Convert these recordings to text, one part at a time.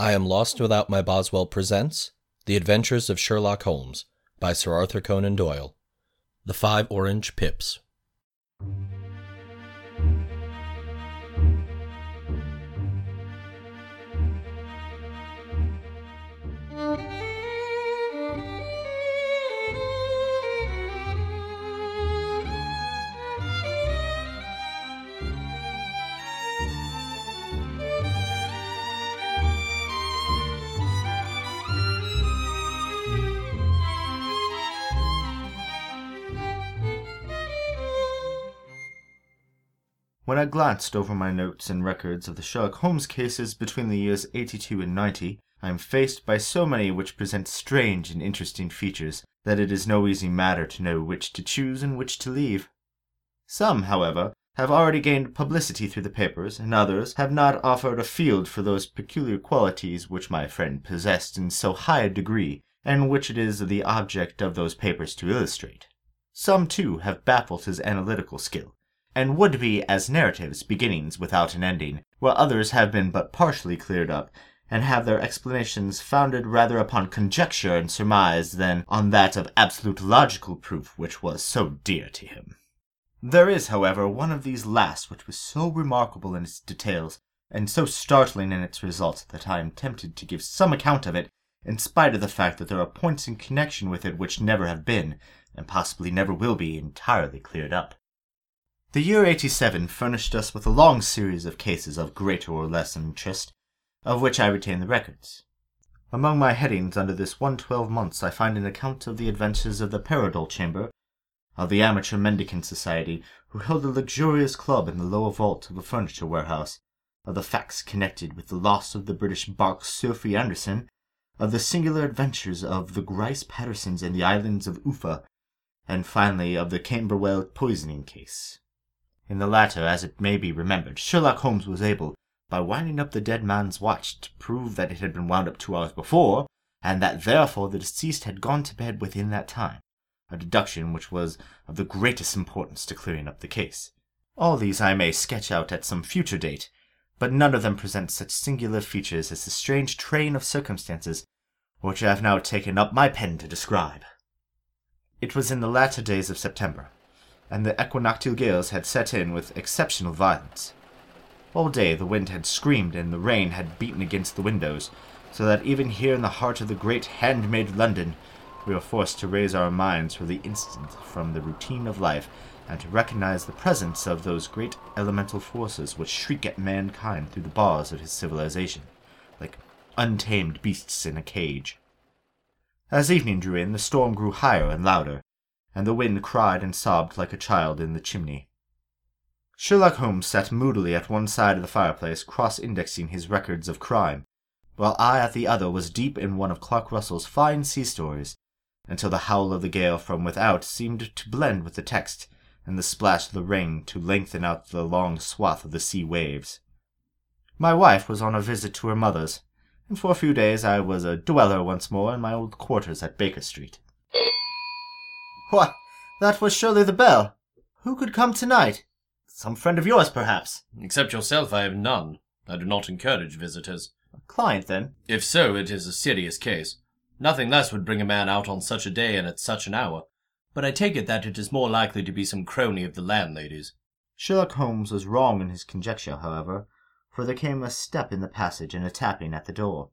I Am Lost Without My Boswell presents The Adventures of Sherlock Holmes by Sir Arthur Conan Doyle. The Five Orange Pips. I glanced over my notes and records of the Sherlock Holmes cases between the years 82 and 90, I am faced by so many which present strange and interesting features that it is no easy matter to know which to choose and which to leave. Some, however, have already gained publicity through the papers, and others have not offered a field for those peculiar qualities which my friend possessed in so high a degree, and which it is the object of those papers to illustrate. Some, too, have baffled his analytical skill, and would be as narratives beginnings without an ending, while others have been but partially cleared up, and have their explanations founded rather upon conjecture and surmise than on that of absolute logical proof which was so dear to him. There is, however, one of these last which was so remarkable in its details, and so startling in its results, that I am tempted to give some account of it, in spite of the fact that there are points in connection with it which never have been, and possibly never will be, entirely cleared up. The year 87 furnished us with a long series of cases of greater or less interest, of which I retain the records. Among my headings under this one twelve months I find an account of the adventures of the Paradol Chamber, of the Amateur Mendicant Society, who held a luxurious club in the lower vault of a furniture warehouse, of the facts connected with the loss of the British bark Sophie Anderson, of the singular adventures of the Grice Pattersons in the islands of Uffa, and finally of the Camberwell poisoning case. In the latter, as it may be remembered, Sherlock Holmes was able, by winding up the dead man's watch, to prove that it had been wound up two hours before, and that therefore the deceased had gone to bed within that time, a deduction which was of the greatest importance to clearing up the case. All these I may sketch out at some future date, but none of them present such singular features as the strange train of circumstances which I have now taken up my pen to describe. It was in the latter days of September, and the equinoctial gales had set in with exceptional violence. All day the wind had screamed and the rain had beaten against the windows, so that even here in the heart of the great handmade London, we were forced to raise our minds for the instant from the routine of life and to recognize the presence of those great elemental forces which shriek at mankind through the bars of his civilization, like untamed beasts in a cage. As evening drew in, the storm grew higher and louder, and the wind cried and sobbed like a child in the chimney. Sherlock Holmes sat moodily at one side of the fireplace, cross-indexing his records of crime, while I at the other was deep in one of Clark Russell's fine sea stories, until the howl of the gale from without seemed to blend with the text, and the splash of the rain to lengthen out the long swath of the sea waves. My wife was on a visit to her mother's, and for a few days I was a dweller once more in my old quarters at Baker Street. Why, that was surely the bell. Who could come tonight? Some friend of yours, perhaps. Except yourself, I have none. I do not encourage visitors. A client, then? If so, it is a serious case. Nothing less would bring a man out on such a day and at such an hour. But I take it that it is more likely to be some crony of the landlady's. Sherlock Holmes was wrong in his conjecture, however, for there came a step in the passage and a tapping at the door.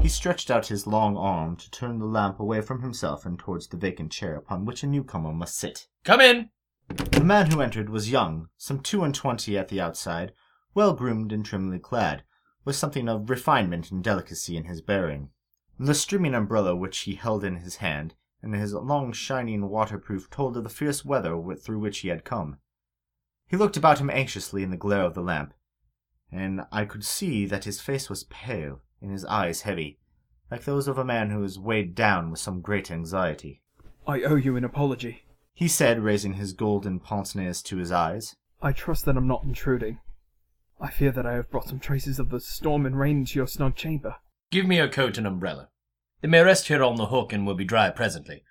He stretched out his long arm to turn the lamp away from himself and towards the vacant chair upon which a newcomer must sit. Come in! The man who entered was young, some two and twenty at the outside, well groomed and trimly clad, with something of refinement and delicacy in his bearing. The streaming umbrella which he held in his hand, and his long shining waterproof told of the fierce weather through which he had come. He looked about him anxiously in the glare of the lamp, and I could see that his face was pale, and his eyes heavy, like those of a man who is weighed down with some great anxiety. I owe you an apology. He said, raising his golden pince nez to his eyes. I trust that I'm not intruding. I fear that I have brought some traces of the storm and rain into your snug chamber. Give me your coat and umbrella. They may rest here on the hook and will be dry presently.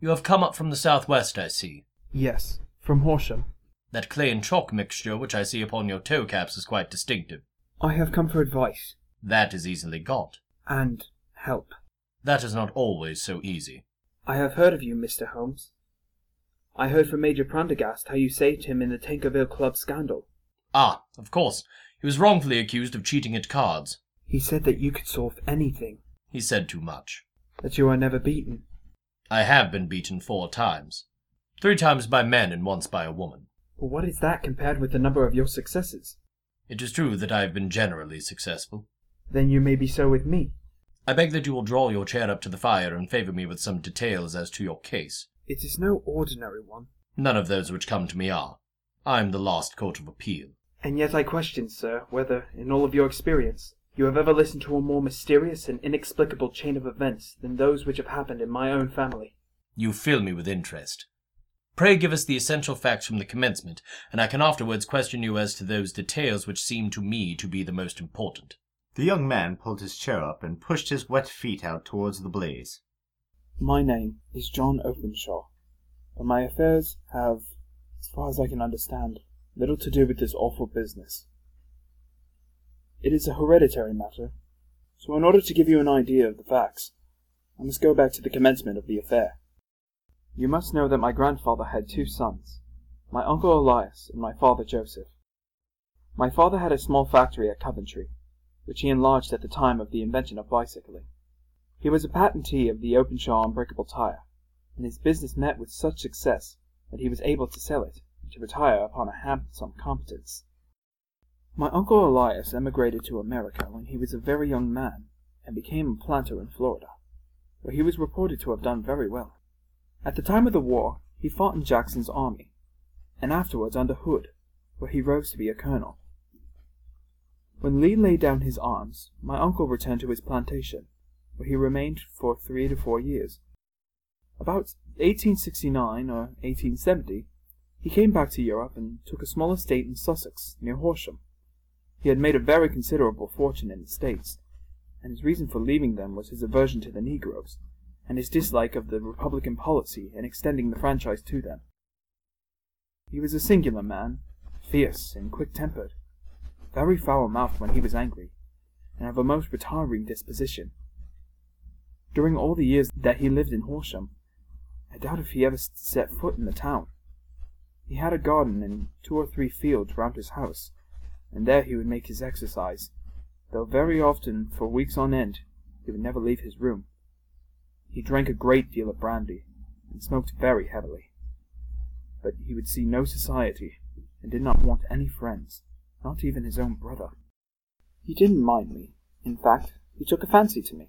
You have come up from the southwest, I see. Yes, from Horsham. That clay and chalk mixture which I see upon your toe caps is quite distinctive. I have come for advice. That is easily got. And help. That is not always so easy. I have heard of you, Mr. Holmes. I heard from Major Prendergast how you saved him in the Tankerville Club scandal. Ah, of course. He was wrongfully accused of cheating at cards. He said that you could solve anything, He said too much. that you are never beaten. I have been beaten four times. Three times by men and once by a woman. But what is that compared with the number of your successes? It is true that I have been generally successful. Then you may be so with me. I beg that you will draw your chair up to the fire and favour me with some details as to your case. It is no ordinary one. None of those which come to me are. I am the last court of appeal. And yet I question, sir, whether, in all of your experience, you have ever listened to a more mysterious and inexplicable chain of events than those which have happened in my own family. You fill me with interest. Pray give us the essential facts from the commencement, and I can afterwards question you as to those details which seem to me to be the most important. The young man pulled his chair up and pushed his wet feet out towards the blaze. My name is John Openshaw, but my affairs have, as far as I can understand, little to do with this awful business. It is a hereditary matter, so in order to give you an idea of the facts, I must go back to the commencement of the affair. You must know that my grandfather had two sons, my uncle Elias and my father Joseph. My father had a small factory at Coventry, which he enlarged at the time of the invention of bicycling. He was a patentee of the Openshaw unbreakable tire, and his business met with such success that he was able to sell it and to retire upon a handsome competence. My uncle Elias emigrated to America when he was a very young man and became a planter in Florida, where he was reported to have done very well. At the time of the war, he fought in Jackson's army, and afterwards under Hood, where he rose to be a colonel. When Lee laid down his arms, my uncle returned to his plantation, where he remained for three to four years. About 1869 or 1870, he came back to Europe and took a small estate in Sussex, near Horsham. He had made a very considerable fortune in the States, and his reason for leaving them was his aversion to the Negroes, and his dislike of the Republican policy in extending the franchise to them. He was a singular man, fierce and quick-tempered, very foul-mouthed when he was angry, and of a most retiring disposition. During all the years that he lived in Horsham, I doubt if he ever set foot in the town. He had a garden and two or three fields round his house, and there he would make his exercise, though very often, for weeks on end, he would never leave his room. He drank a great deal of brandy, and smoked very heavily. But he would see no society, and did not want any friends, not even his own brother. He didn't mind me. In fact, he took a fancy to me.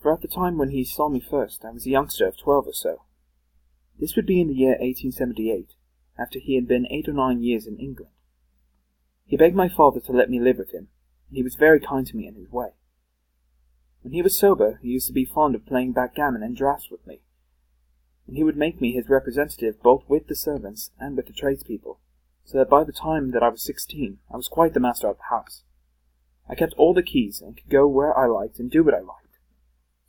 For at the time when he saw me first, I was a youngster of twelve or so. This would be in the year 1878, after he had been eight or nine years in England. He begged my father to let me live with him, and he was very kind to me in his way. When he was sober, he used to be fond of playing backgammon and draughts with me, and he would make me his representative both with the servants and with the tradespeople, so that by the time that I was sixteen, I was quite the master of the house. I kept all the keys and could go where I liked and do what I liked,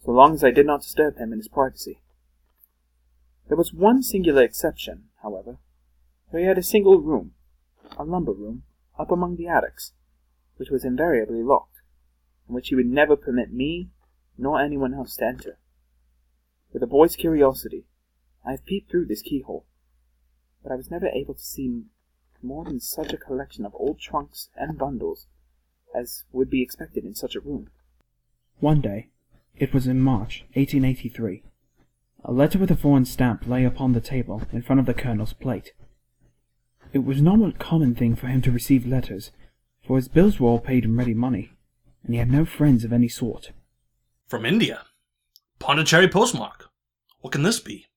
so long as I did not disturb him in his privacy. There was one singular exception, however, for he had a single room, a lumber room, up among the attics, which was invariably locked, and which he would never permit me nor anyone else to enter. With a boy's curiosity, I have peeped through this keyhole, but I was never able to see more than such a collection of old trunks and bundles as would be expected in such a room. One day, it was in March, 1883, a letter with a foreign stamp lay upon the table in front of the colonel's plate. It was not a common thing for him to receive letters, for his bills were all paid in ready money, and he had no friends of any sort. From India. Pondicherry postmark. What can this be?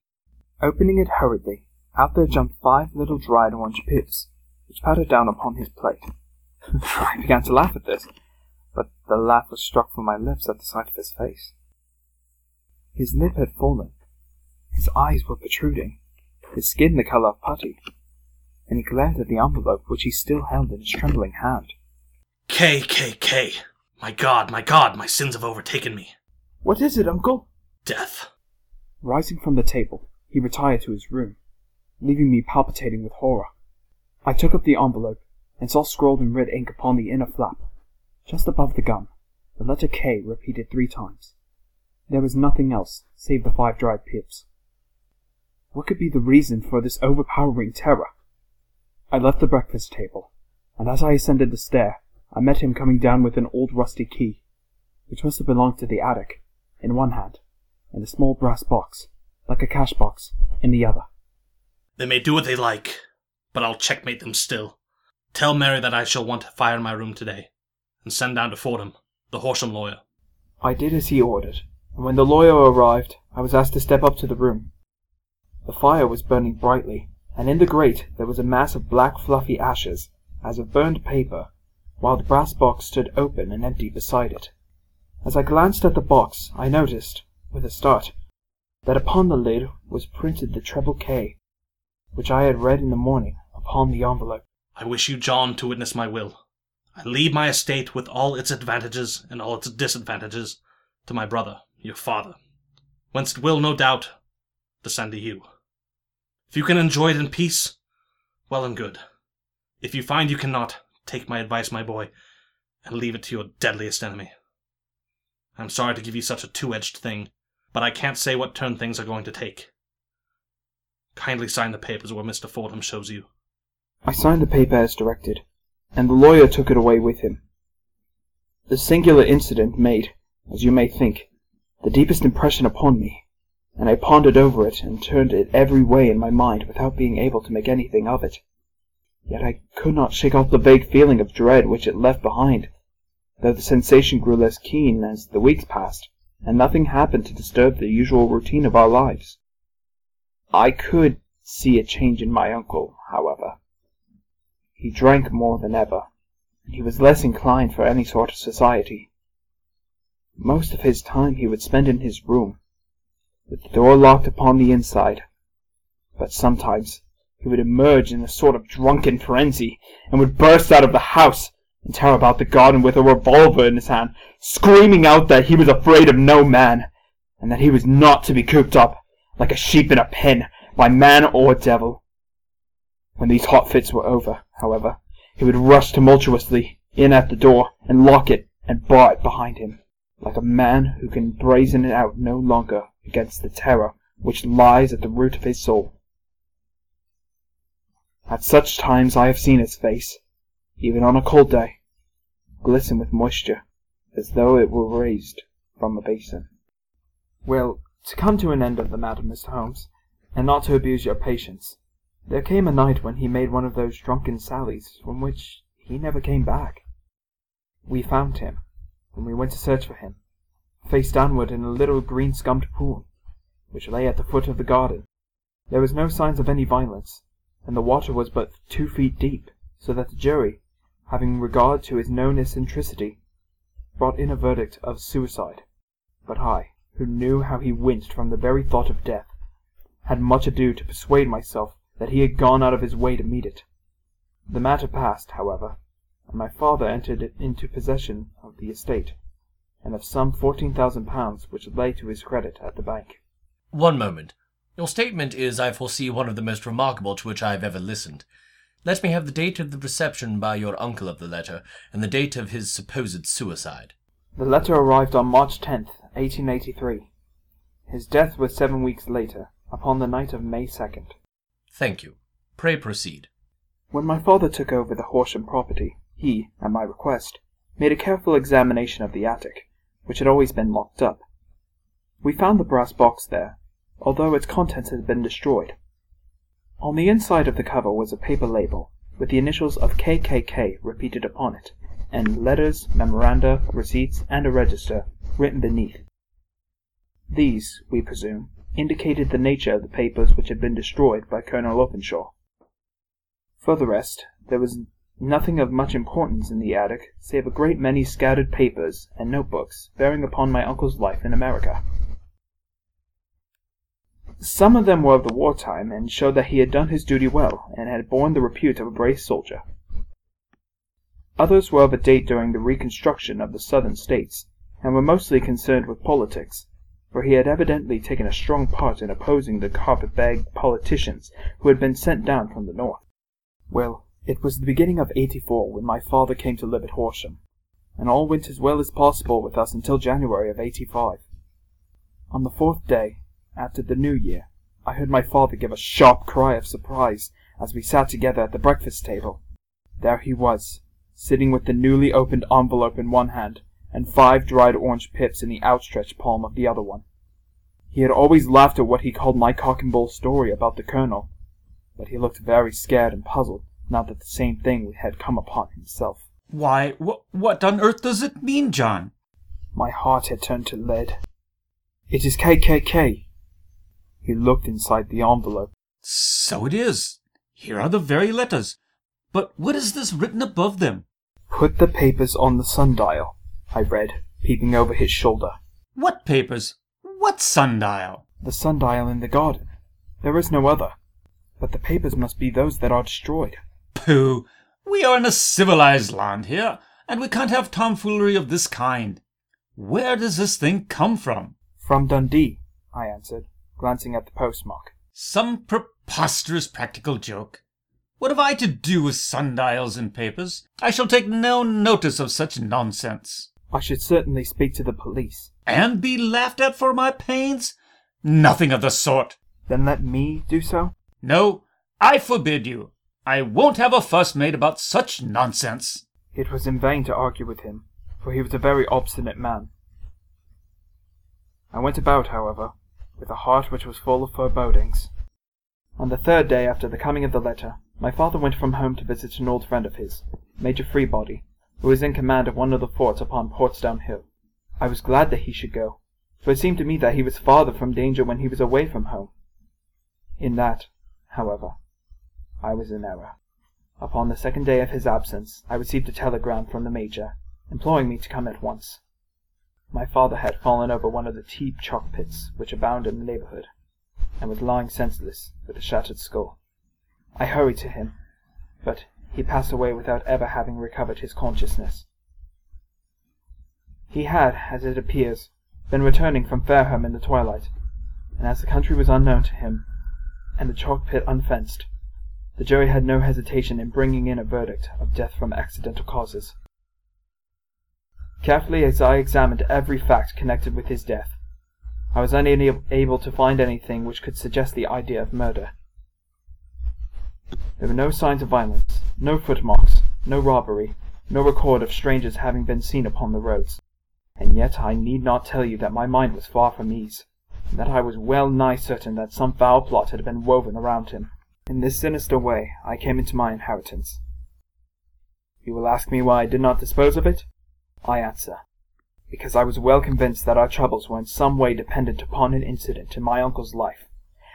Opening it hurriedly, out there jumped five little dried orange pips, which pattered down upon his plate. I began to laugh at this, but the laugh was struck from my lips at the sight of his face. His lip had fallen, his eyes were protruding, his skin the colour of putty, and he glared at the envelope which he still held in his trembling hand. K, K, K. My God, my God, my sins have overtaken me. What is it, uncle? Death. Rising from the table, he retired to his room, leaving me palpitating with horror. I took up the envelope and saw scrawled in red ink upon the inner flap, just above the gun, the letter K repeated three times. There was nothing else save the five dried pips. What could be the reason for this overpowering terror? I left the breakfast table, and as I ascended the stair, I met him coming down with an old rusty key, which must have belonged to the attic, in one hand, and a small brass box, like a cash box, in the other. They may do what they like, but I'll checkmate them still. Tell Mary that I shall want fire in my room today, and send down to Fordham, the Horsham lawyer. I did as he ordered, and when the lawyer arrived, I was asked to step up to the room. The fire was burning brightly, and in the grate there was a mass of black fluffy ashes, as of burned paper, while the brass box stood open and empty beside it. As I glanced at the box, I noticed, with a start, that upon the lid was printed the treble K, which I had read in the morning upon the envelope. I wish you, John, to witness my will. I leave my estate with all its advantages and all its disadvantages to my brother, your father, whence it will, no doubt, descend to you. If you can enjoy it in peace, well and good. If you find you cannot, take my advice, my boy, and leave it to your deadliest enemy. I'm sorry to give you such a two edged thing, but I can't say what turn things are going to take. Kindly sign the papers where Mr. Fordham shows you. I signed the paper as directed, and the lawyer took it away with him. The singular incident made, as you may think, the deepest impression upon me, and I pondered over it and turned it every way in my mind without being able to make anything of it. Yet I could not shake off the vague feeling of dread which it left behind, though the sensation grew less keen as the weeks passed, and nothing happened to disturb the usual routine of our lives. I could see a change in my uncle, however. He drank more than ever, and he was less inclined for any sort of society. Most of his time he would spend in his room, with the door locked upon the inside, but sometimes he would emerge in a sort of drunken frenzy, and would burst out of the house and tear about the garden with a revolver in his hand, screaming out that he was afraid of no man, and that he was not to be cooped up, like a sheep in a pen, by man or devil. When these hot fits were over, however, he would rush tumultuously in at the door and lock it and bar it behind him, like a man who can brazen it out no longer against the terror which lies at the root of his soul. At such times I have seen his face, even on a cold day, glisten with moisture, as though it were raised from a basin. Well, to come to an end of the matter, Mr. Holmes, and not to abuse your patience, there came a night when he made one of those drunken sallies from which he never came back. We found him, when we went to search for him, face downward in a little green scummed pool, which lay at the foot of the garden. There was no signs of any violence, and the water was but two feet deep, so that the jury, having regard to his known eccentricity, brought in a verdict of suicide. But I, who knew how he winced from the very thought of death, had much ado to persuade myself that he had gone out of his way to meet it. The matter passed, however, and my father entered into possession of the estate, and of some fourteen thousand pounds which lay to his credit at the bank. One moment. Your statement is, I foresee, one of the most remarkable to which I have ever listened. Let me have the date of the reception by your uncle of the letter, and the date of his supposed suicide. The letter arrived on March 10th, 1883. His death was seven weeks later, upon the night of May 2nd. Thank you. Pray proceed. When my father took over the Horsham property, he, at my request, made a careful examination of the attic, which had always been locked up. We found the brass box there, although its contents had been destroyed. On the inside of the cover was a paper label, with the initials of KKK repeated upon it, and letters, memoranda, receipts, and a register written beneath. These, we presume, indicated the nature of the papers which had been destroyed by Colonel Openshaw. For the rest, there was nothing of much importance in the attic save a great many scattered papers and notebooks bearing upon my uncle's life in America. Some of them were of the war time, and showed that he had done his duty well, and had borne the repute of a brave soldier. Others were of a date during the reconstruction of the Southern States, and were mostly concerned with politics, for he had evidently taken a strong part in opposing the carpet-bag politicians who had been sent down from the North. Well, it was the beginning of '84 when my father came to live at Horsham. and all went as well as possible with us until January of 85. On the fourth day, after the New Year, I heard my father give a sharp cry of surprise as we sat together at the breakfast table. There he was, sitting with the newly opened envelope in one hand and five dried orange pips in the outstretched palm of the other one. He had always laughed at what he called my cock and bull story about the colonel, but he looked very scared and puzzled now that the same thing had come upon himself. Why, wh- what on earth does it mean, John? My heart had turned to lead. It is KKK. He looked inside the envelope. So it is. Here are the very letters. But what is this written above them? Put the papers on the sundial, I read, peeping over his shoulder. What papers? What sundial? The sundial in the garden. There is no other. But the papers must be those that are destroyed. Pooh! We are in a civilized land here, and we can't have tomfoolery of this kind. Where does this thing come from? From Dundee, I answered, glancing at the postmark. Some preposterous practical joke. What have I to do with sundials and papers? I shall take no notice of such nonsense. I should certainly speak to the police. And be laughed at for my pains? Nothing of the sort. Then let me do so? No, I forbid you. I won't have a fuss made about such nonsense. It was in vain to argue with him, for he was a very obstinate man. I went about, however, with a heart which was full of forebodings. On the third day after the coming of the letter, my father went from home to visit an old friend of his, Major Freebody, who was in command of one of the forts upon Portsdown Hill. I was glad that he should go, for it seemed to me that he was farther from danger when he was away from home. In that, however, I was in error. Upon the second day of his absence, I received a telegram from the Major, imploring me to come at once. My father had fallen over one of the deep chalk pits which abound in the neighbourhood, and was lying senseless, with a shattered skull. I hurried to him, but he passed away without ever having recovered his consciousness. He had, as it appears, been returning from Fareham in the twilight, and as the country was unknown to him, and the chalk pit unfenced, the jury had no hesitation in bringing in a verdict of death from accidental causes. Carefully as I examined every fact connected with his death, I was unable to find anything which could suggest the idea of murder. There were no signs of violence, no footmarks, no robbery, no record of strangers having been seen upon the roads. And yet I need not tell you that my mind was far from ease, and that I was well nigh certain that some foul plot had been woven around him. In this sinister way I came into my inheritance. You will ask me why I did not dispose of it? I answer, because I was well convinced that our troubles were in some way dependent upon an incident in my uncle's life,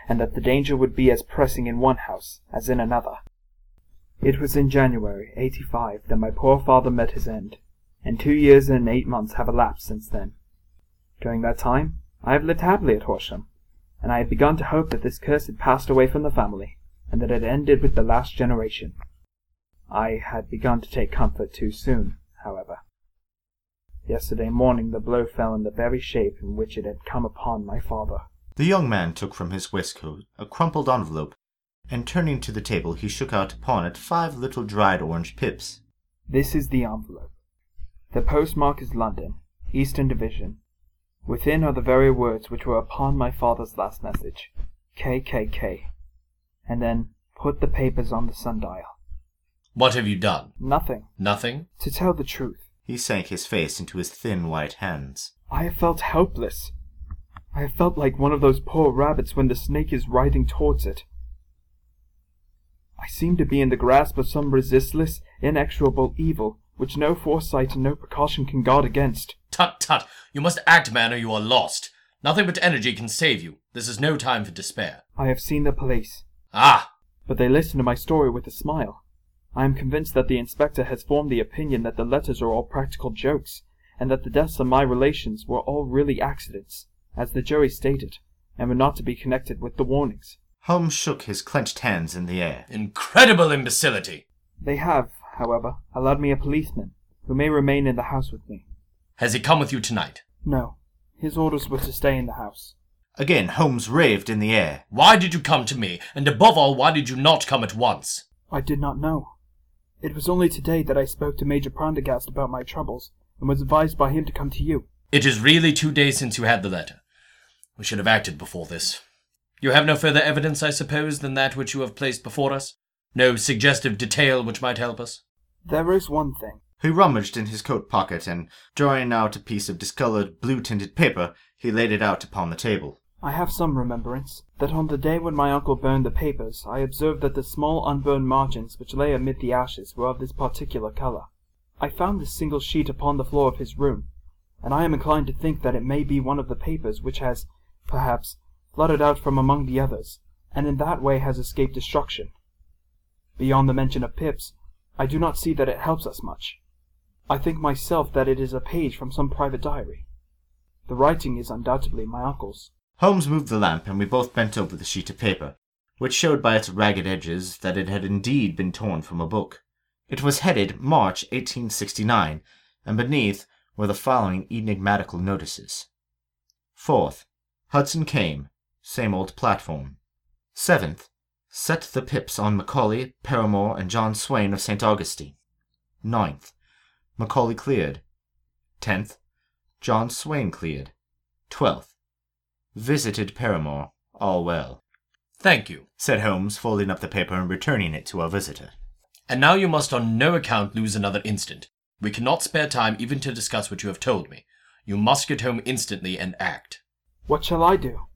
and that the danger would be as pressing in one house as in another. It was in January, 85, that my poor father met his end, and two years and eight months have elapsed since then. During that time, I have lived happily at Horsham, and I had begun to hope that this curse had passed away from the family, and that it ended with the last generation. I had begun to take comfort too soon, however. Yesterday morning the blow fell in the very shape in which it had come upon my father. The young man took from his waistcoat a crumpled envelope, and turning to the table he shook out upon it five little dried orange pips. This is the envelope. The postmark is London, Eastern Division. Within are the very words which were upon my father's last message, KKK. And then, put the papers on the sundial. What have you done? Nothing. Nothing? To tell the truth, He sank his face into his thin white hands. I have felt helpless. I have felt like one of those poor rabbits when the snake is writhing towards it. I seem to be in the grasp of some resistless, inexorable evil which no foresight and no precaution can guard against. Tut tut! You must act, man, or you are lost. Nothing but energy can save you. This is no time for despair. I have seen the police, Ah! but they listen to my story with a smile. I am convinced that the inspector has formed the opinion that the letters are all practical jokes, and that the deaths of my relations were all really accidents, as the jury stated, and were not to be connected with the warnings. Holmes shook his clenched hands in the air. Incredible imbecility! They have, however, allowed me a policeman, who may remain in the house with me. Has he come with you tonight? No, his orders were to stay in the house. Again Holmes raved in the air. Why did you come to me? And above all, why did you not come at once? I did not know. It was only today that I spoke to Major Prendergast about my troubles, and was advised by him to come to you. It is really two days since you had the letter. We should have acted before this. You have no further evidence, I suppose, than that which you have placed before us? No suggestive detail which might help us? There is one thing. He rummaged in his coat pocket and, drawing out a piece of discolored, blue tinted paper, he laid it out upon the table. I have some remembrance that on the day when my uncle burned the papers, I observed that the small unburned margins which lay amid the ashes were of this particular colour. I found this single sheet upon the floor of his room, and I am inclined to think that it may be one of the papers which has, perhaps, fluttered out from among the others, and in that way has escaped destruction. Beyond the mention of Pip's, I do not see that it helps us much. I think myself that it is a page from some private diary. The writing is undoubtedly my uncle's. Holmes moved the lamp, and we both bent over the sheet of paper, which showed by its ragged edges that it had indeed been torn from a book. It was headed March 1869, and beneath were the following enigmatical notices. Fourth, Hudson came, same old platform. Seventh, set the pips on Macaulay, Paramore, and John Swain of St. Augustine. Ninth, Macaulay cleared. Tenth, John Swain cleared. Twelfth, visited Paramore, all well, Thank you. said Holmes, folding up the paper and returning it to our visitor. And now you must on no account lose another instant. We cannot spare time even to discuss what you have told me. You must get home instantly and act. What shall I do?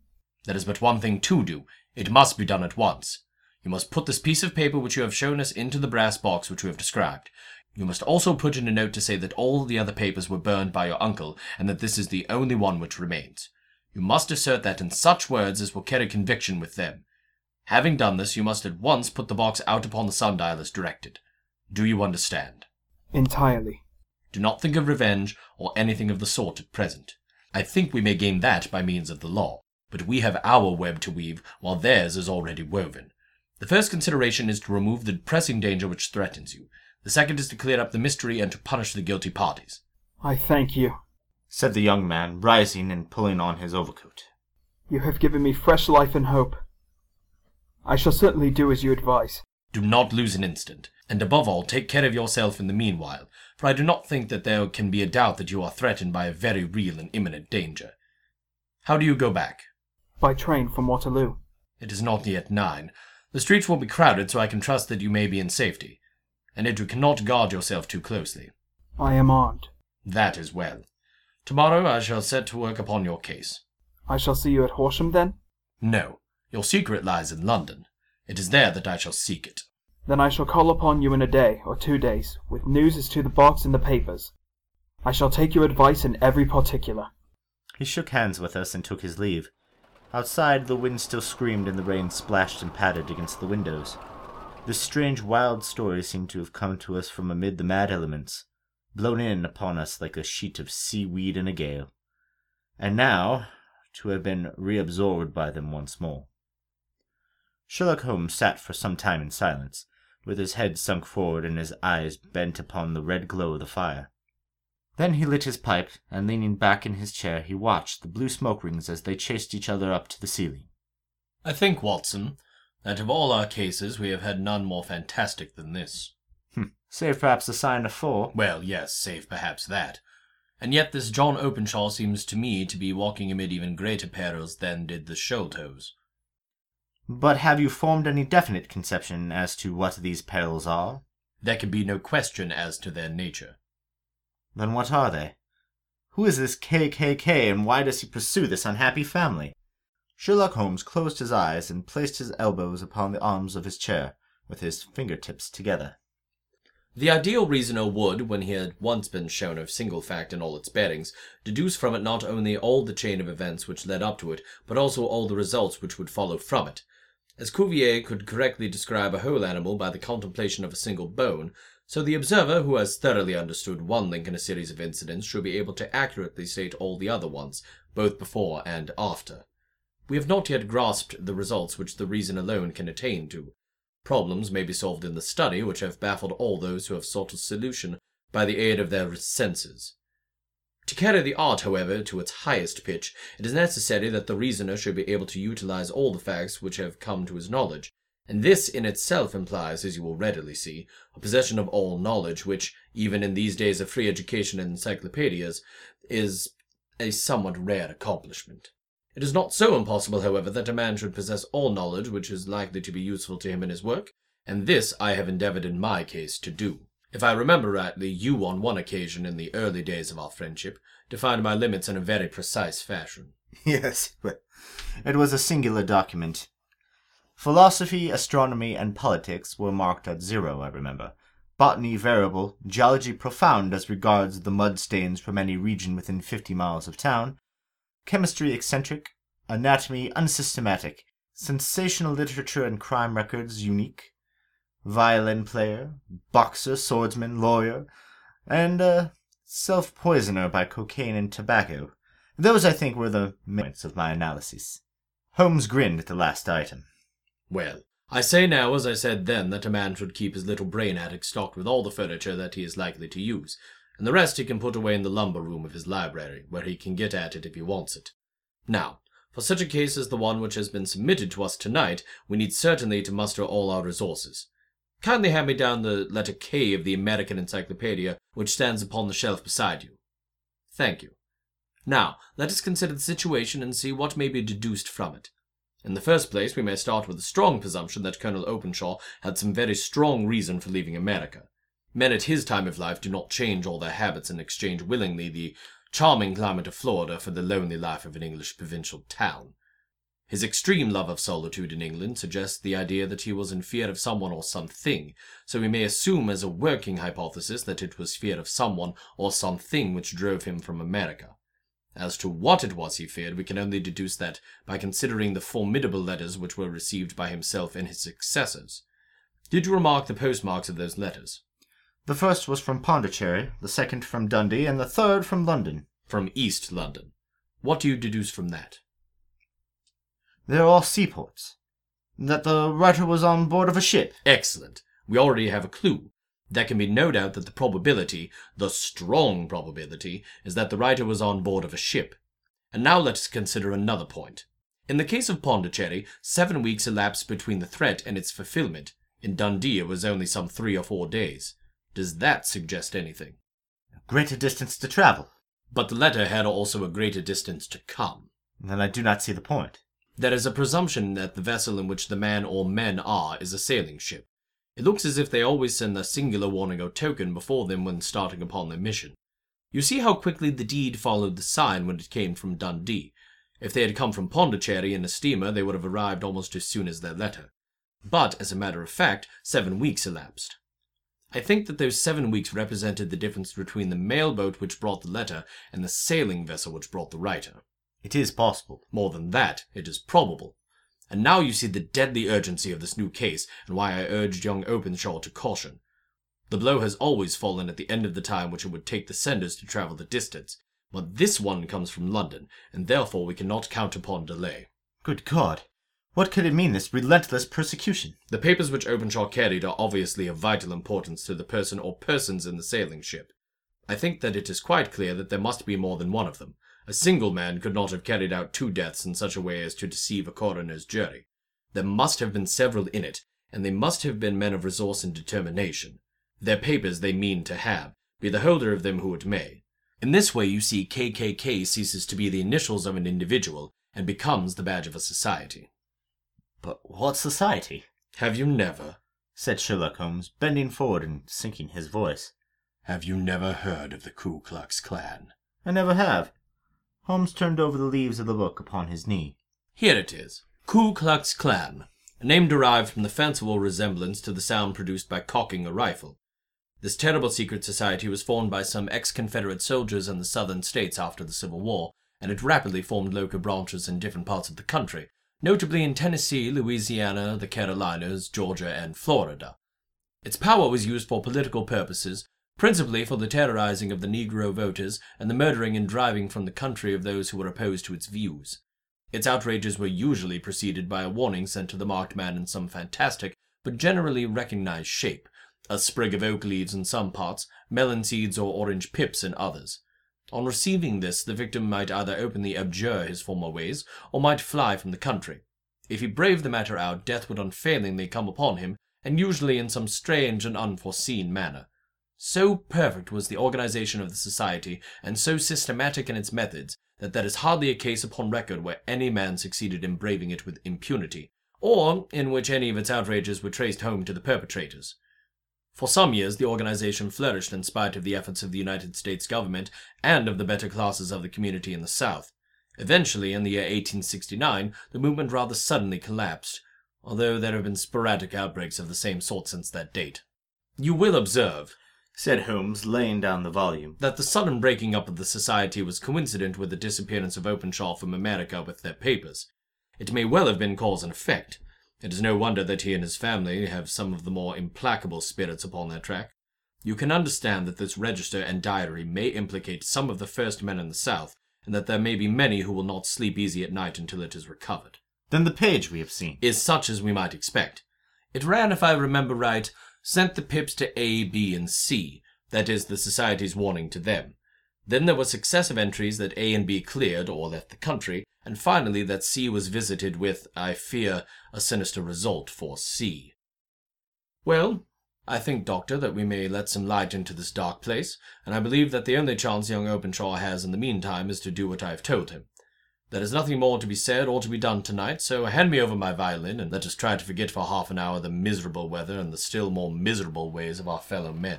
There is but one thing to do. It must be done at once. You must put this piece of paper which you have shown us into the brass box which we have described. You must also put in a note to say that all the other papers were burned by your uncle, and that this is the only one which remains. You must assert that in such words as will carry conviction with them. Having done this, you must at once put the box out upon the sundial as directed. Do you understand? Entirely. Do not think of revenge or anything of the sort at present. I think we may gain that by means of the law, but we have our web to weave, while theirs is already woven. The first consideration is to remove the pressing danger which threatens you. The second is to clear up the mystery and to punish the guilty parties. I thank you. said the young man, rising and pulling on his overcoat. You have given me fresh life and hope. I shall certainly do as you advise. Do not lose an instant, and above all, take care of yourself in the meanwhile, for I do not think that there can be a doubt that you are threatened by a very real and imminent danger. How do you go back? By train from Waterloo. It is not yet nine. The streets will be crowded, so I can trust that you may be in safety. And yet you cannot guard yourself too closely. I am armed. That is well. Tomorrow I shall set to work upon your case. I shall see you at Horsham then? No, your secret lies in London. It is there that I shall seek it. Then I shall call upon you in a day or two days, with news as to the box and the papers. I shall take your advice in every particular. He shook hands with us and took his leave. Outside, the wind still screamed and the rain splashed and pattered against the windows. This strange, wild story seemed to have come to us from amid the mad elements, blown in upon us like a sheet of seaweed in a gale, and now to have been reabsorbed by them once more. Sherlock Holmes sat for some time in silence, with his head sunk forward and his eyes bent upon the red glow of the fire. Then he lit his pipe, and leaning back in his chair, he watched the blue smoke rings as they chased each other up to the ceiling. I think, Watson, that of all our cases we have had none more fantastic than this. Hm. Save perhaps the sign of four. Well, yes, save perhaps that. And yet this John Openshaw seems to me to be walking amid even greater perils than did the Sholtos. But have you formed any definite conception as to what these perils are? There can be no question as to their nature. Then what are they? Who is this KKK and why does he pursue this unhappy family? Sherlock Holmes closed his eyes and placed his elbows upon the arms of his chair, with his fingertips together. The ideal reasoner would, when he had once been shown a single fact in all its bearings, deduce from it not only all the chain of events which led up to it, but also all the results which would follow from it. As Cuvier could correctly describe a whole animal by the contemplation of a single bone, so the observer who has thoroughly understood one link in a series of incidents should be able to accurately state all the other ones, both before and after. We have not yet grasped the results which the reason alone can attain to. Problems may be solved in the study which have baffled all those who have sought a solution by the aid of their senses. To carry the art, however, to its highest pitch, it is necessary that the reasoner should be able to utilize all the facts which have come to his knowledge, And this in itself implies, as you will readily see, a possession of all knowledge, which, even in these days of free education and encyclopedias, is a somewhat rare accomplishment. It is not so impossible, however, that a man should possess all knowledge which is likely to be useful to him in his work, and this I have endeavored in my case to do. If I remember rightly, you on one occasion in the early days of our friendship defined my limits in a very precise fashion. Yes, but it was a singular document. Philosophy, astronomy, and politics were marked at zero, I remember. Botany variable, geology profound as regards the mud stains from any region within fifty miles of town, chemistry eccentric, anatomy unsystematic, sensational literature and crime records unique, violin player, boxer, swordsman, lawyer, and a self poisoner by cocaine and tobacco. Those, I think, were the points of my analysis. Holmes grinned at the last item. Well, I say now, as I said then, that a man should keep his little brain attic stocked with all the furniture that he is likely to use, and the rest he can put away in the lumber room of his library, where he can get at it if he wants it. Now, for such a case as the one which has been submitted to us tonight, we need certainly to muster all our resources. Kindly hand me down the letter K of the American Encyclopedia, which stands upon the shelf beside you. Thank you. Now, let us consider the situation and see what may be deduced from it. In the first place, we may start with the strong presumption that Colonel Openshaw had some very strong reason for leaving America. Men at his time of life do not change all their habits and exchange willingly the charming climate of Florida for the lonely life of an English provincial town. His extreme love of solitude in England suggests the idea that he was in fear of someone or something, so we may assume as a working hypothesis that it was fear of someone or something which drove him from America. As to what it was he feared, we can only deduce that by considering the formidable letters which were received by himself and his successors. Did you remark the postmarks of those letters? The first was from Pondicherry, the second from Dundee, and the third from London. From East London. What do you deduce from that? They're all seaports. That the writer was on board of a ship. Excellent. We already have a clue. There can be no doubt that the probability, the strong probability, is that the writer was on board of a ship. And now let us consider another point. In the case of Pondicherry, seven weeks elapsed between the threat and its fulfillment. In Dundee, it was only some three or four days. Does that suggest anything? A greater distance to travel. But the letter had also a greater distance to come. Then I do not see the point. There is a presumption that the vessel in which the man or men are is a sailing ship. It looks as if they always send a singular warning or token before them when starting upon their mission. You see how quickly the deed followed the sign when it came from Dundee. If they had come from Pondicherry in a steamer, they would have arrived almost as soon as their letter. But, as a matter of fact, seven weeks elapsed. I think that those seven weeks represented the difference between the mail boat which brought the letter and the sailing vessel which brought the writer. It is possible. More than that, it is probable. And now you see the deadly urgency of this new case, and why I urged young Openshaw to caution. The blow has always fallen at the end of the time which it would take the senders to travel the distance, but this one comes from London, and therefore we cannot count upon delay. Good God. What could it mean, this relentless persecution? The papers which Openshaw carried are obviously of vital importance to the person or persons in the sailing ship. I think that it is quite clear that there must be more than one of them. A single man could not have carried out two deaths in such a way as to deceive a coroner's jury. There must have been several in it, and they must have been men of resource and determination. Their papers they mean to have, be the holder of them who it may. In this way, you see, KKK ceases to be the initials of an individual and becomes the badge of a society. But what society? Have you never, said Sherlock Holmes, bending forward and sinking his voice. have you never heard of the Ku Klux Klan? I never have. Holmes turned over the leaves of the book upon his knee. Here it is. Ku Klux Klan, a name derived from the fanciful resemblance to the sound produced by cocking a rifle. This terrible secret society was formed by some ex-Confederate soldiers in the southern states after the Civil War, and it rapidly formed local branches in different parts of the country, notably in Tennessee, Louisiana, the Carolinas, Georgia, and Florida. Its power was used for political purposes, principally for the terrorizing of the Negro voters and the murdering and driving from the country of those who were opposed to its views. Its outrages were usually preceded by a warning sent to the marked man in some fantastic but generally recognized shape, a sprig of oak leaves in some parts, melon seeds or orange pips in others. On receiving this, the victim might either openly abjure his former ways, or might fly from the country. If he braved the matter out, death would unfailingly come upon him, and usually in some strange and unforeseen manner. So perfect was the organization of the society, and so systematic in its methods, that there is hardly a case upon record where any man succeeded in braving it with impunity, or in which any of its outrages were traced home to the perpetrators. For some years, the organization flourished in spite of the efforts of the United States government and of the better classes of the community in the South. Eventually, in the year 1869, the movement rather suddenly collapsed, although there have been sporadic outbreaks of the same sort since that date. You will observe, said Holmes, laying down the volume. that the sudden breaking up of the society was coincident with the disappearance of Openshaw from America with their papers. It may well have been cause and effect. It is no wonder that he and his family have some of the more implacable spirits upon their track. You can understand that this register and diary may implicate some of the first men in the South, and that there may be many who will not sleep easy at night until it is recovered Then the page we have seen. is such as we might expect. It ran, if I remember right, sent the pips to A, B, and C, that is, the Society's warning to them. Then there were successive entries that A and B cleared or left the country, and finally that C was visited with, I fear, a sinister result for C. Well, I think, Doctor, that we may let some light into this dark place, and I believe that the only chance young Openshaw has in the meantime is to do what I have told him. There is nothing more to be said or to be done tonight, so hand me over my violin, and let us try to forget for half an hour the miserable weather and the still more miserable ways of our fellow men.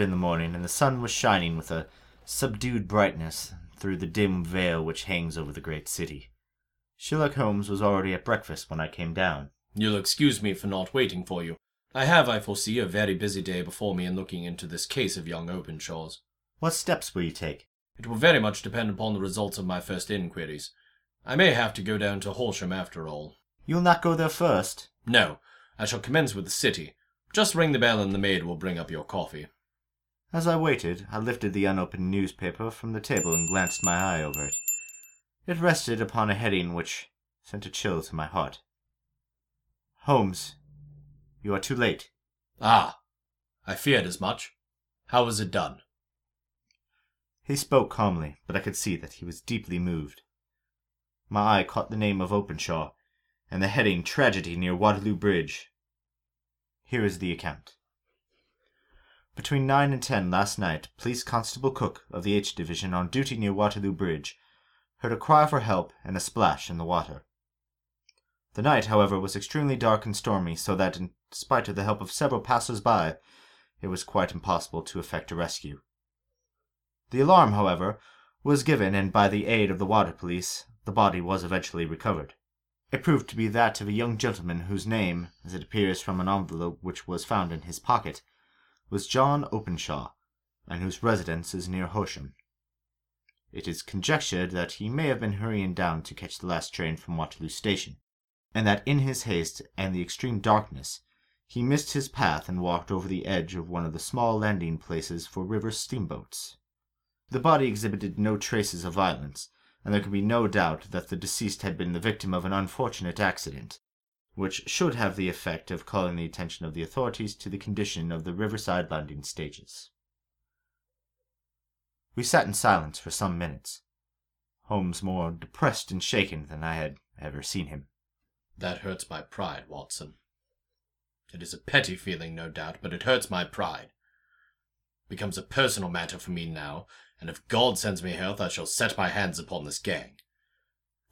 In the morning, and the sun was shining with a subdued brightness through the dim veil which hangs over the great city. Sherlock Holmes was already at breakfast when I came down. You'll excuse me for not waiting for you. I have, I foresee, a very busy day before me in looking into this case of young Openshaw's. What steps will you take? It will very much depend upon the results of my first inquiries. I may have to go down to Horsham after all. You will not go there first. No, I shall commence with the city. Just ring the bell and the maid will bring up your coffee. As I waited, I lifted the unopened newspaper from the table and glanced my eye over it. It rested upon a heading which sent a chill to my heart. Holmes, you are too late. Ah, I feared as much. How was it done? He spoke calmly, but I could see that he was deeply moved. My eye caught the name of Openshaw, and the heading Tragedy near Waterloo Bridge. Here is the account. Between 9 and 10 last night, Police Constable Cook of the H Division on duty near Waterloo Bridge heard a cry for help and a splash in the water. The night, however, was extremely dark and stormy, so that, in spite of the help of several passers-by, it was quite impossible to effect a rescue. The alarm, however, was given, and by the aid of the water police, the body was eventually recovered. It proved to be that of a young gentleman whose name, as it appears from an envelope which was found in his pocket, was John Openshaw, and whose residence is near Horsham. It is conjectured that he may have been hurrying down to catch the last train from Waterloo Station, and that in his haste and the extreme darkness he missed his path and walked over the edge of one of the small landing places for river steamboats. The body exhibited no traces of violence, and there can be no doubt that the deceased had been the victim of an unfortunate accident, which should have the effect of calling the attention of the authorities to the condition of the riverside landing stages. We sat in silence for some minutes, Holmes more depressed and shaken than I had ever seen him. That hurts my pride, Watson. It is a petty feeling, no doubt, but it hurts my pride. It becomes a personal matter for me now, and if God sends me health, I shall set my hands upon this gang.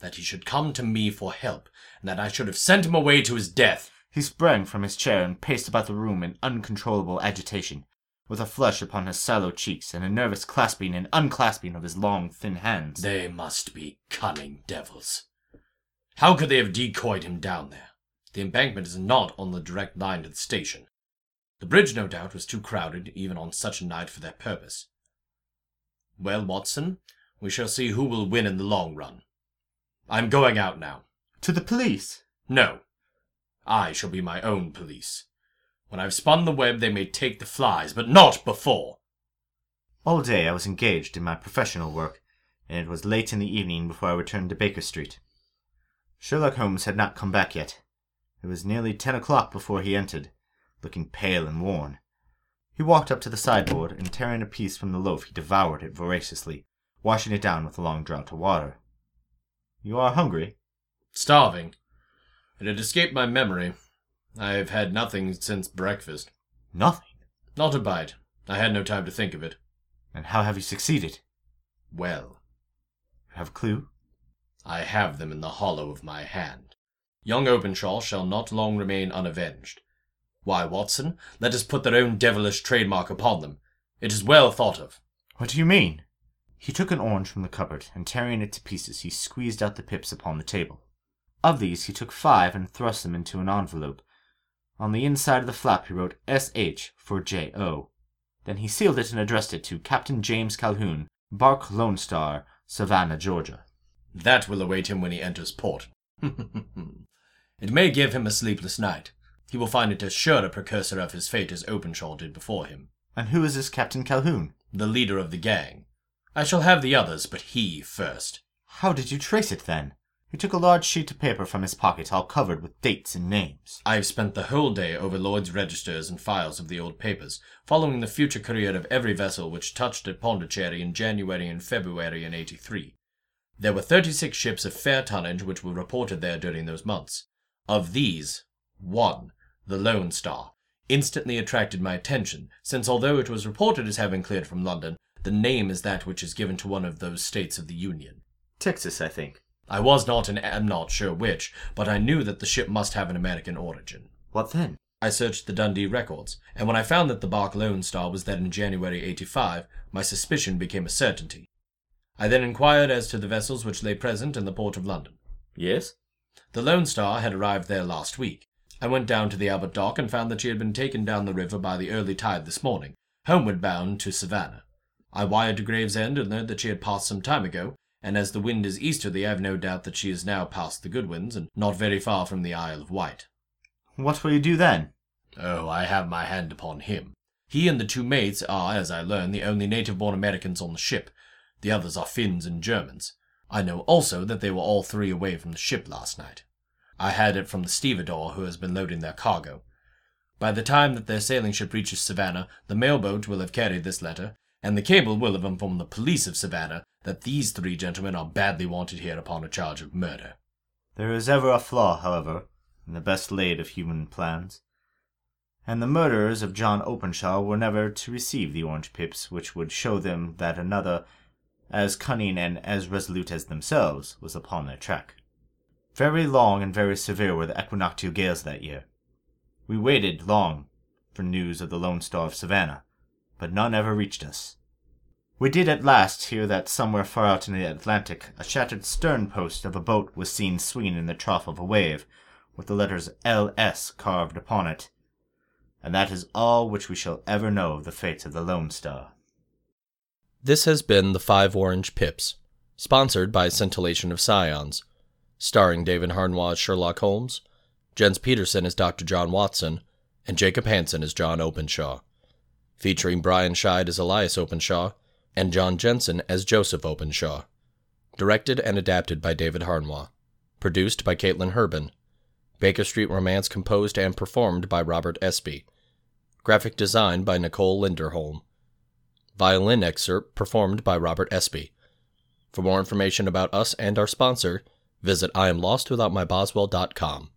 That he should come to me for help, and that I should have sent him away to his death. He sprang from his chair and paced about the room in uncontrollable agitation, with a flush upon his sallow cheeks and a nervous clasping and unclasping of his long, thin hands. They must be cunning devils. How could they have decoyed him down there? The embankment is not on the direct line to the station. The bridge, no doubt, was too crowded, even on such a night, for their purpose. Well, Watson, we shall see who will win in the long run. I'm going out now. To the police? No. I shall be my own police. When I've spun the web, they may take the flies, but not before. All day I was engaged in my professional work, and it was late in the evening before I returned to Baker Street. Sherlock Holmes had not come back yet. It was nearly ten o'clock before he entered, looking pale and worn. He walked up to the sideboard, and tearing a piece from the loaf, he devoured it voraciously, washing it down with a long draught of water. You are hungry? Starving. It had escaped my memory. I have had nothing since breakfast. Nothing. Not a bite. I had no time to think of it. And how have you succeeded? Well, You have a clue? I have them in the hollow of my hand. Young Openshaw shall not long remain unavenged. Why, Watson, let us put their own devilish trademark upon them. It is well thought of. What do you mean? He took an orange from the cupboard, and tearing it to pieces, he squeezed out the pips upon the table. Of these, he took five and thrust them into an envelope. On the inside of the flap, he wrote S.H. for J.O. Then he sealed it and addressed it to Captain James Calhoun, Bark Lone Star, Savannah, Georgia. That will await him when he enters port. it may give him a sleepless night. He will find it as sure a precursor of his fate as Openshaw did before him. And who is this Captain Calhoun? The leader of the gang. I shall have the others, but he first. How did you trace it then? He took a large sheet of paper from his pocket, all covered with dates and names. I have spent the whole day over Lloyd's registers and files of the old papers, following the future career of every vessel which touched at Pondicherry in January and February in 83. There were 36 ships of fair tonnage which were reported there during those months. Of these, one, the Lone Star, instantly attracted my attention, since although it was reported as having cleared from London, the name is that which is given to one of those states of the Union. Texas, I think. I was not and am not sure which, but I knew that the ship must have an American origin. What then? I searched the Dundee records, and when I found that the bark Lone Star was then in January 85, my suspicion became a certainty. I then inquired as to the vessels which lay present in the port of London. Yes? The Lone Star had arrived there last week. I went down to the Albert Dock and found that she had been taken down the river by the early tide this morning, homeward bound to Savannah. I wired to Gravesend and learned that she had passed some time ago, and as the wind is easterly, I have no doubt that she is now past the Goodwins and not very far from the Isle of Wight. What will you do then? Oh, I have my hand upon him. He and the two mates are, as I learn, the only native-born Americans on the ship. The others are Finns and Germans. I know also that they were all three away from the ship last night. I had it from the stevedore who has been loading their cargo. By the time that their sailing ship reaches Savannah, the mail boat will have carried this letter, and the cable will have informed the police of Savannah that these three gentlemen are badly wanted here upon a charge of murder. There is ever a flaw, however, in the best laid of human plans. And the murderers of John Openshaw were never to receive the orange pips which would show them that another, as cunning and as resolute as themselves, was upon their track. Very long and very severe were the equinoctial gales that year. We waited long for news of the Lone Star of Savannah, but none ever reached us. We did at last hear that somewhere far out in the Atlantic a shattered stern post of a boat was seen swinging in the trough of a wave, with the letters L.S. carved upon it. And that is all which we shall ever know of the fate of the Lone Star. This has been The Five Orange Pips, sponsored by Scintillation of Scions, starring David Harnois as Sherlock Holmes, Jens Peterson as Dr. John Watson, and Jacob Hansen as John Openshaw, featuring Brian Scheid as Elias Openshaw and John Jensen as Joseph Openshaw. Directed and adapted by David Harnois. Produced by Caitlin Herbin. Baker Street Romance composed and performed by Robert Espy. Graphic design by Nicole Linderholm. Violin excerpt performed by Robert Espy. For more information about us and our sponsor, visit IamLostWithoutMyBoswell.com.